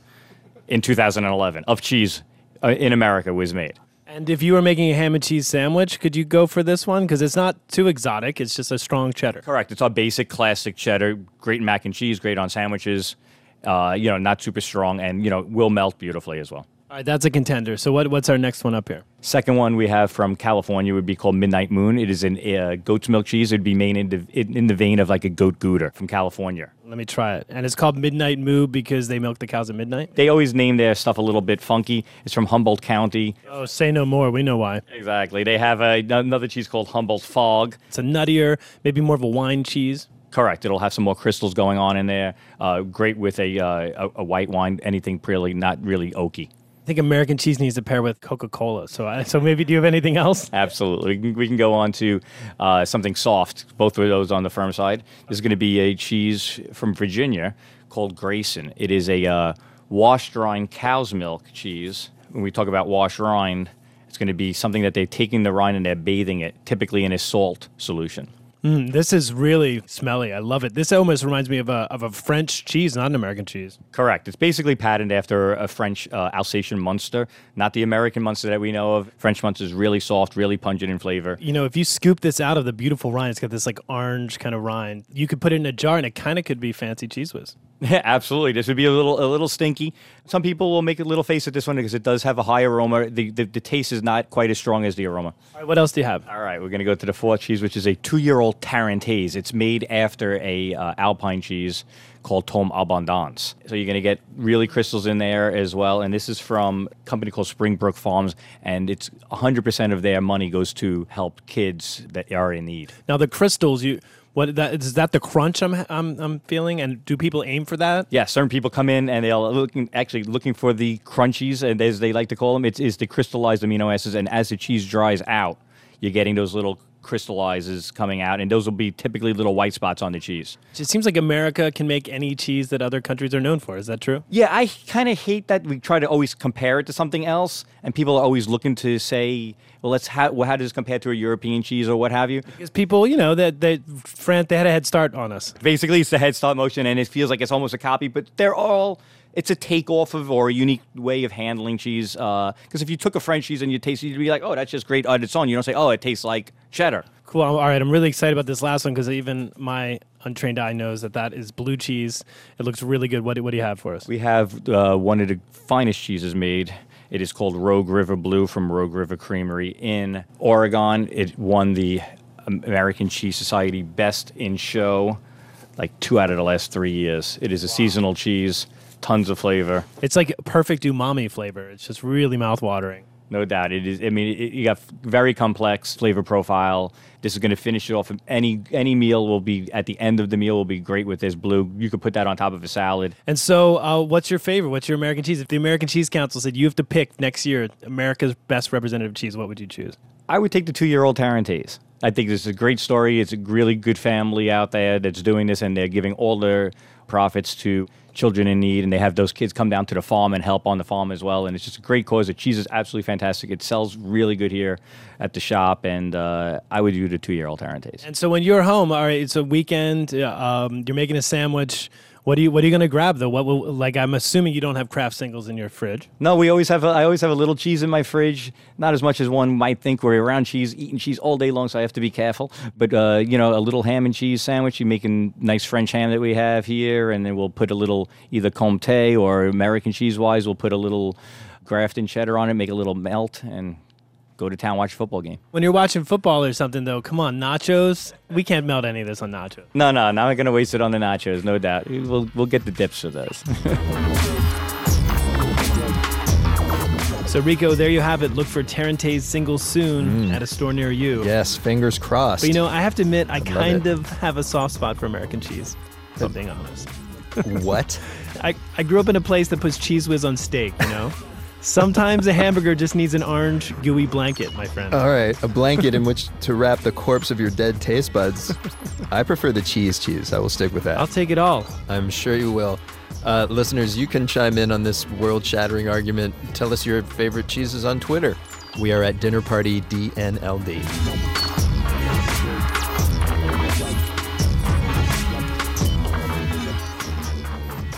in 2011 of cheese uh, in America was made. And if you were making a ham and cheese sandwich, could you go for this one? Because it's not too exotic. It's just a strong cheddar. Correct. It's our basic classic cheddar. Great mac and cheese. Great on sandwiches. Uh, you know, not super strong, and you know, will melt beautifully as well. All right, that's a contender. So what, what's our next one up here? Second one we have from California would be called Midnight Moon. It is an uh, goat's milk cheese. It'd be made in the, in the vein of like a goat gouda from California. Let me try it. And it's called Midnight Moo because they milk the cows at midnight. They always name their stuff a little bit funky. It's from Humboldt County. Oh, say no more. We know why. Exactly. They have a, another cheese called Humboldt Fog. It's a nuttier, maybe more of a wine cheese. Correct. It'll have some more crystals going on in there. Uh, great with a, uh, a, a white wine. Anything really not really oaky. Think American cheese needs to pair with Coca Cola. So, I, so maybe do you have anything else? Absolutely. We can, we can go on to uh, something soft. Both of those on the firm side. This is going to be a cheese from Virginia called Grayson. It is a uh, washed rind cow's milk cheese. When we talk about wash rind, it's going to be something that they're taking the rind and they're bathing it, typically in a salt solution. Mm, this is really smelly. I love it. This almost reminds me of a, of a French cheese, not an American cheese. Correct. It's basically patterned after a French uh, Alsatian Munster, not the American Munster that we know of. French Munster is really soft, really pungent in flavor. You know, if you scoop this out of the beautiful rind, it's got this like orange kind of rind. You could put it in a jar, and it kind of could be fancy Cheez Whiz. Yeah, absolutely. This would be a little a little stinky. Some people will make a little face at this one because it does have a high aroma. The, the, the taste is not quite as strong as the aroma. All right, what else do you have? All right, we're going to go to the fourth cheese, which is a two-year-old Tarentaise. It's made after a uh, Alpine cheese called Tom Abondance. So you're going to get really crystals in there as well. And this is from a company called Springbrook Farms, and it's 100% of their money goes to help kids that are in need. Now the crystals, you what that is that the crunch I'm I'm, I'm feeling, and do people aim for that? Yeah, certain people come in and they're looking actually looking for the crunchies, and as they like to call them, it's is the crystallized amino acids. And as the cheese dries out, you're getting those little crystallizes coming out, and those will be typically little white spots on the cheese. It seems like America can make any cheese that other countries are known for. Is that true? Yeah, I kind of hate that we try to always compare it to something else, and people are always looking to say, well, let's ha- well, how does this compare to a European cheese or what have you? Because people, you know, that they, France, they had a head start on us. Basically, it's the head start motion, and it feels like it's almost a copy, but they're all it's a takeoff of or a unique way of handling cheese. Because uh, if you took a French cheese and you taste it, you'd be like, oh, that's just great on its own. You don't say, oh, it tastes like cheddar. Cool. All right, I'm really excited about this last one because even my untrained eye knows that that is blue cheese. It looks really good. What do, what do you have for us? We have uh, one of the finest cheeses made. It is called Rogue River Blue from Rogue River Creamery in Oregon. It won the American Cheese Society Best in Show like two out of the last three years. It is a seasonal cheese tons of flavor. It's like perfect umami flavor. It's just really mouthwatering. No doubt, it is. I mean, it, you got very complex flavor profile. This is going to finish it off. Any any meal will be at the end of the meal will be great with this blue. You could put that on top of a salad. And so, uh, what's your favorite? What's your American cheese? If the American Cheese Council said you have to pick next year America's best representative cheese, what would you choose? I would take the two-year-old Tarentaise. I think this is a great story. It's a really good family out there that's doing this, and they're giving all their profits to children in need, and they have those kids come down to the farm and help on the farm as well. And it's just a great cause. The cheese is absolutely fantastic. It sells really good here at the shop, and uh, I would do the two-year-old Tarentaise. And so when you're home, all right, it's a weekend. Um, you're making a sandwich. What are you What are you going to grab though? What will like? I'm assuming you don't have Kraft singles in your fridge. No, we always have. A, I always have a little cheese in my fridge. Not as much as one might think. We're around cheese, eating cheese all day long, so I have to be careful. But uh, you know, a little ham and cheese sandwich. You making nice French ham that we have here, and then we'll put a little either Comté or American cheese wise. We'll put a little Grafton cheddar on it, make a little melt, and go to town watch a football game. When you're watching football or something, though, come on, nachos. We can't melt any of this on nachos. No, no, not gonna waste it on the nachos, no doubt. We'll we'll get the dips for those. So Rico, there you have it. Look for Tarentaise single soon Mm. at a store near you. Yes, fingers crossed. But you know, I have to admit, I love kind of have a soft spot for American cheese. If I'm being honest. what? I, I grew up in a place that puts Cheez Whiz on steak, you know? Sometimes a hamburger just needs an orange, gooey blanket, my friend. All right, a blanket in which to wrap the corpse of your dead taste buds. I prefer the cheese cheese. I will stick with that. I'll take it all. I'm sure you will. Uh, listeners, you can chime in on this world shattering argument. Tell us your favorite cheeses on Twitter. We are at Dinner Party DNLD.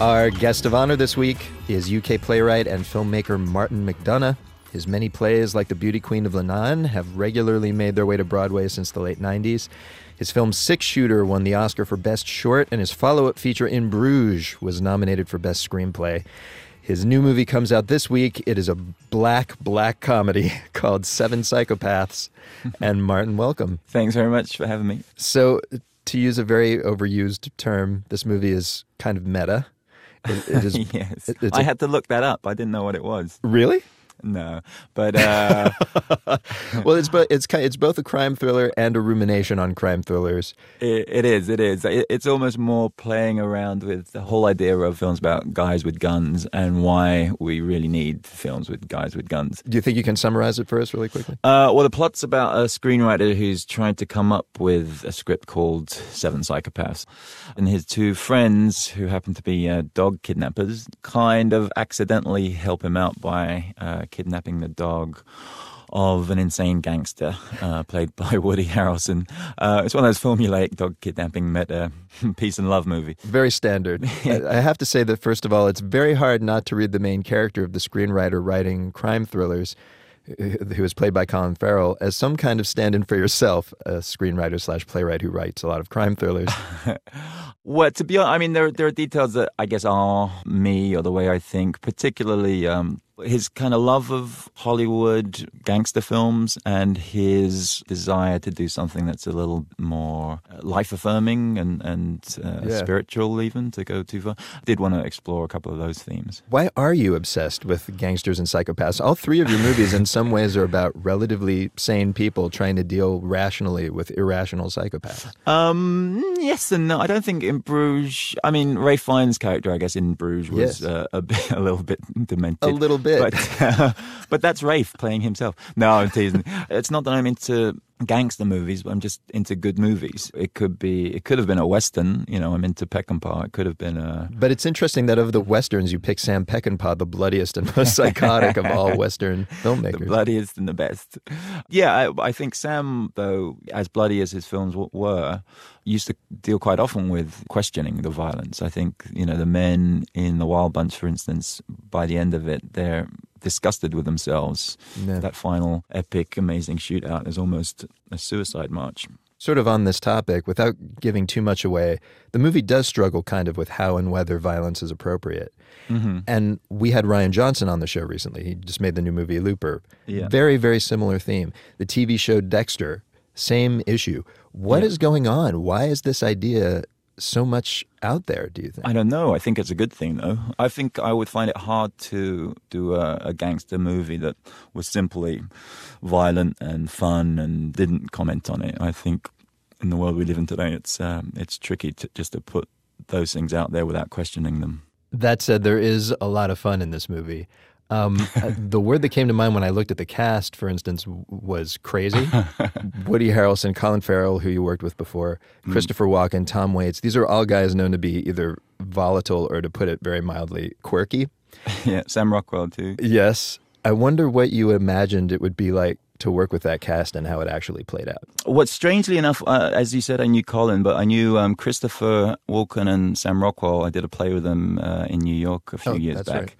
Our guest of honor this week is UK playwright and filmmaker Martin McDonagh. His many plays, like The Beauty Queen of Leenane, have regularly made their way to Broadway since the late 90s. His film Six Shooter won the Oscar for Best Short, and his follow up feature In Bruges was nominated for Best Screenplay. His new movie comes out this week. It is a black, black comedy called Seven Psychopaths. and Martin, welcome. Thanks very much for having me. So, to use a very overused term, this movie is kind of meta. It, it is, yes. it- I had to look that up. I didn't know what it was. Really? No, but uh, well, it's bo- it's it's both a crime thriller and a rumination on crime thrillers. it, it is. It is. It, it's almost more playing around with the whole idea of films about guys with guns and why we really need films with guys with guns. Do you think you can summarize it for us really quickly? Uh, well, the plot's about a screenwriter who's trying to come up with a script called Seven Psychopaths. And his two friends, who happen to be uh, dog kidnappers, kind of accidentally help him out by uh, kidnapping the dog of an insane gangster uh, played by Woody Harrelson. Uh, it's one of those formulaic dog kidnapping meta peace and love movie. Very standard. I, have to say that first of all, it's very hard not to read the main character of the screenwriter writing crime thrillers, who is played by Colin Farrell, as some kind of stand-in for yourself, a screenwriter slash playwright who writes a lot of crime thrillers. Well, to be honest, I mean, there there are details that I guess are me or the way I think, particularly um, his kind of love of Hollywood gangster films and his desire to do something that's a little more life affirming and and uh, Yeah. spiritual, even to go too far. I did want to explore a couple of those themes. Why are you obsessed with gangsters and psychopaths? All three of your movies, in some ways, are about relatively sane people trying to deal rationally with irrational psychopaths. Um, yes and no. I don't think in Bruges. I mean, Ralph Fiennes' character, I guess, in Bruges was Yes. uh, a bit, a little bit demented. A little bit. But, but that's Rafe playing himself. No, I'm teasing. it's not that I'm into gangster movies, but I'm just into good movies. It could be. It could have been a western. You know, I'm into Peckinpah. It could have been a. But it's interesting that of the westerns, you pick Sam Peckinpah, the bloodiest and most psychotic of all western filmmakers. The bloodiest and the best. Yeah, I, I think Sam, though, as bloody as his films were, used to deal quite often with questioning the violence. I think, you know, the men in The Wild Bunch, for instance, by the end of it, they're disgusted with themselves. Yeah. That final epic, amazing shootout is almost a suicide march. Sort of on this topic, without giving too much away, the movie does struggle kind of with how and whether violence is appropriate. Mhm. And we had Rian Johnson on the show recently. He just made the new movie Looper. Yeah. Very, very similar theme. The TV show Dexter, same issue. What is Yeah. going on? Why is this idea so much out there, do you think? I don't know. I think it's a good thing, though. I think I would find it hard to do a, a gangster movie that was simply violent and fun and didn't comment on it. I think in the world we live in today, it's um, it's tricky to, just to put those things out there without questioning them. That said, there is a lot of fun in this movie. Um, uh, the word that came to mind when I looked at the cast, for instance, was crazy. Woody Harrelson, Colin Farrell, who you worked with before, Mm. Christopher Walken, Tom Waits. These are all guys known to be either volatile or, to put it very mildly, quirky. yeah, Sam Rockwell too. Yes. I wonder what you imagined it would be like to work with that cast and how it actually played out? What strangely enough, uh, as you said, I knew Colin, but I knew um, Christopher Walken and Sam Rockwell. I did a play with them uh, in New York a few Oh, years back. right.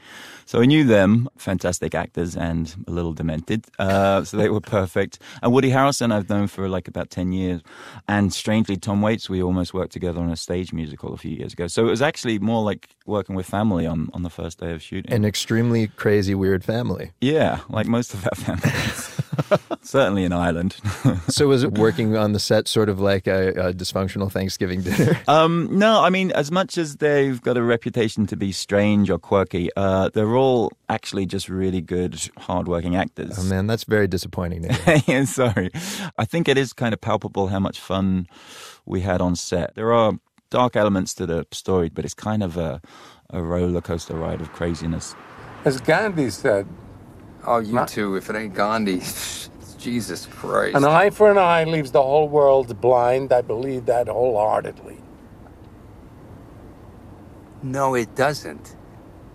So I knew them, fantastic actors and a little demented. Uh, so they were perfect. And Woody Harrelson, I've known for like about 10 years. And strangely, Tom Waits, we almost worked together on a stage musical a few years ago. So it was actually more like working with family on, on the first day of shooting. An extremely crazy, weird family. yeah, like most of our families. Certainly in Ireland. so was it working on the set sort of like a, a dysfunctional Thanksgiving dinner? Um, no, I mean, as much as they've got a reputation to be strange or quirky, uh, they're all actually just really good, hardworking actors. Oh man, that's very disappointing. Yeah, sorry. I think it is kind of palpable how much fun we had on set. There are dark elements to the story, but it's kind of a, a roller coaster ride of craziness. As Gandhi said, Oh, you too. If it ain't Gandhi, it's Jesus Christ. an eye for an eye leaves the whole world blind. I believe that wholeheartedly. No, it doesn't.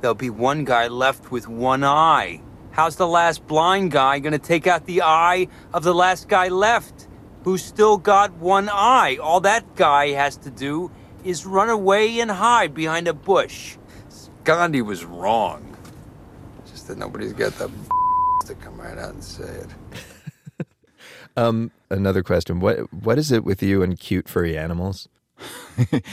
There'll be one guy left with one eye. How's the last blind guy gonna take out the eye of the last guy left, who's still got one eye? All that guy has to do is run away and hide behind a bush. Gandhi was wrong. Just that nobody's got the to come right out and say it. Um, another question: What what is it with you and cute furry animals?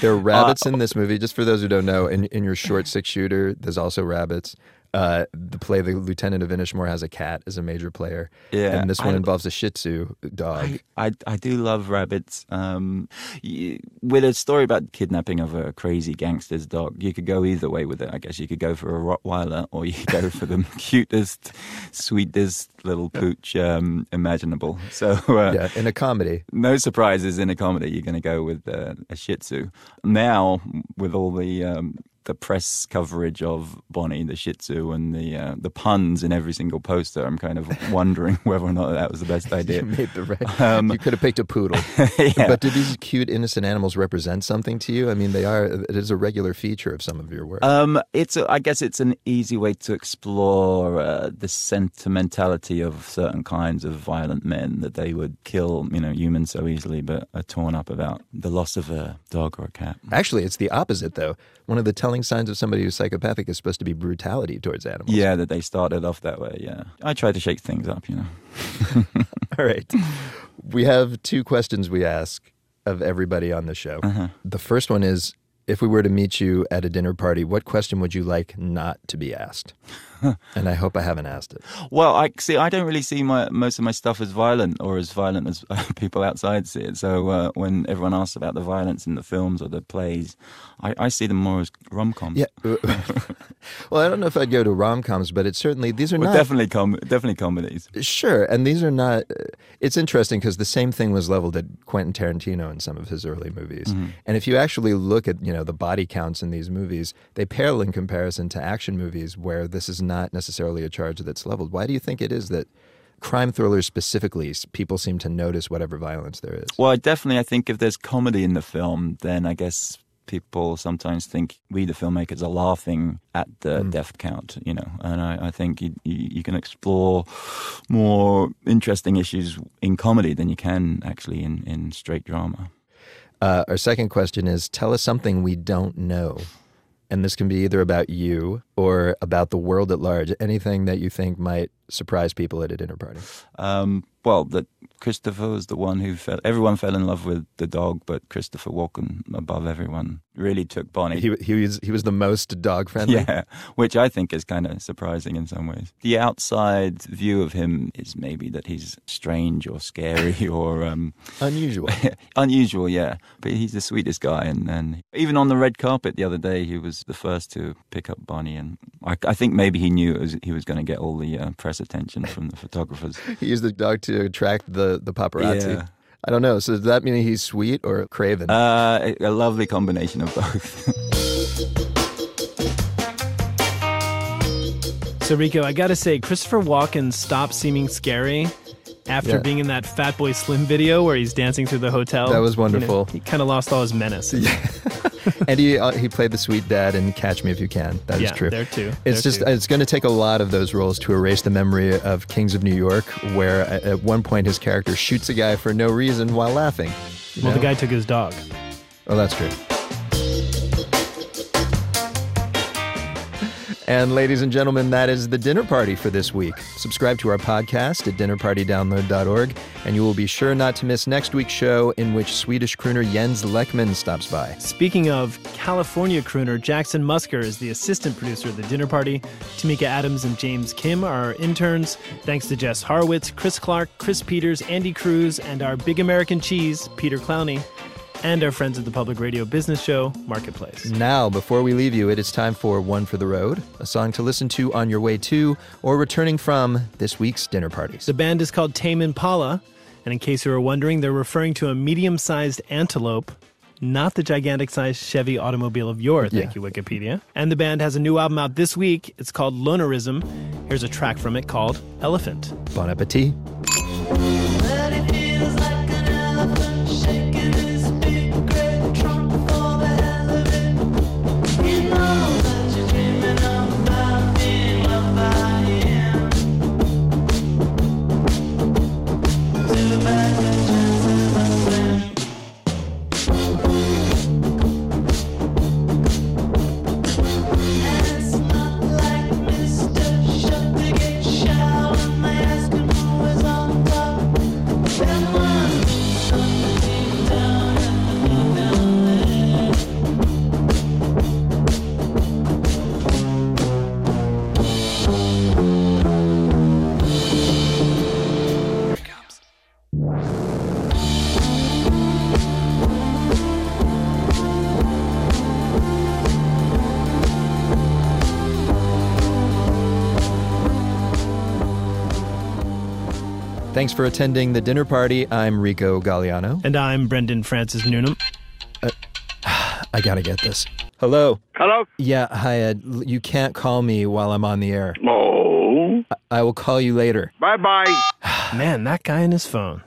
There are uh, rabbits in this movie. Just for those who don't know, in in your short six shooter, there's also rabbits. Uh, the play, the Lieutenant of Inishmore has a cat as a major player. Yeah, and this one I- involves a Shih Tzu dog. I, I, I do love rabbits. Um, y with a story about kidnapping of a crazy gangster's dog, you could go either way with it. I guess you could go for a Rottweiler or you could go for the cutest, sweetest little pooch um, imaginable. So uh, yeah, in a comedy. no surprises in a comedy. You're going to go with uh, a Shih Tzu. Now, with all the um, the press coverage of Bonnie the Shih Tzu and the uh, the puns in every single poster, I'm kind of wondering whether or not that was the best idea. You made the right. Um, you could have picked a poodle. Yeah. But do these cute, innocent animals represent something to you? I mean, they are. It is a regular feature of some of your work. Um, it's a, I guess it's an easy way to explore uh, the sentimentality of certain kinds of violent men that they would kill, you know, humans so easily, but are torn up about the loss of a dog or a cat. Actually, it's the opposite, though. One of the telling signs of somebody who's psychopathic is supposed to be brutality towards animals. Yeah, that they started off that way. Yeah, I try to shake things up, you know. All right. We have two questions we ask of everybody on the show. Uh-huh. The first one is if we were to meet you at a dinner party, what question would you like not to be asked? and I hope I haven't asked it. Well, I see. I don't really see my most of my stuff as violent or as violent as people outside see it. So uh, when everyone asks about the violence in the films or the plays, I, I see them more as rom coms. Yeah. well, I don't know if I'd go to rom coms, but it's certainly these are Well, not definitely com- definitely comedies. Sure, and these are not. It's interesting because the same thing was leveled at Quentin Tarantino in some of his early movies. Mhm. And if you actually look at you know the body counts in these movies, they pale in comparison to action movies where this is not necessarily a charge that's leveled. Why do you think it is that crime thrillers specifically people seem to notice whatever violence there is? Well, I definitely, I think if there's comedy in the film, then I guess people sometimes think we, the filmmakers, are laughing at the death count, you know. And I, I think you, you, you can explore more interesting issues in comedy than you can actually in, in straight drama. Uh, our second question is tell us something we don't know. And this can be either about you or about the world at large. Anything that you think might surprise people at a dinner party. Um, well, that Christopher was the one who fell. Everyone fell in love with the dog, but Christopher Walken, above everyone, really took Bonnie. He, he was he was the most dog friendly. Yeah, which I think is kind of surprising in some ways. The outside view of him is maybe that he's strange or scary or um, unusual. unusual, yeah. But he's the sweetest guy, and, and even on the red carpet the other day, he was the first to pick up Bonnie, and I, I think maybe he knew it was, he was going to get all the uh, press attention from the photographers. He used the dog to attract the the paparazzi. Yeah. I don't know. So does that mean he's sweet or craven? Uh, a, a lovely combination of both. So Rico, I gotta say, Christopher Walken stopped seeming scary after Yeah. being in that Fatboy Slim video where he's dancing through the hotel. That was You know, wonderful. he kind of lost all his menace. and he uh, he played the sweet dad in Catch Me If You Can. That is Yeah, true. there too. It's There just too. it's going to take a lot of those roles to erase the memory of Kings of New York, where at, one point his character shoots a guy for no reason while laughing. Well, the guy took his dog. Oh, that's true. And ladies and gentlemen, that is the dinner party for this week. Subscribe to our podcast at dinnerpartydownload.org, and you will be sure not to miss next week's show in which Swedish crooner Jens Lekman stops by. Speaking of California crooner, Jackson Musker is the assistant producer of the dinner party. Tamika Adams and James Kim are our interns. Thanks to Jess Harwitz, Chris Clark, Chris Peters, Andy Cruz, and our big American cheese, Peter Clowney, and our friends at the public radio business show, Marketplace. Now, before we leave you, it is time for One for the Road, a song to listen to on your way to or returning from this week's dinner parties. The band is called Tame Impala, and in case you were wondering, they're referring to a medium sized antelope, not the gigantic sized Chevy automobile of yore, thank you, Wikipedia. And the band has a new album out this week. It's called Lonerism. Here's a track from it called Elephant. Bon appetit. Thanks for attending the dinner party. I'm Rico Gagliano. And I'm Brendan Francis Newnham. Uh, I gotta get this. Hello. Hello? Yeah, hi, Ed. You can't call me while I'm on the air. Oh. I, I will call you later. Bye bye. Man, that guy and his phone.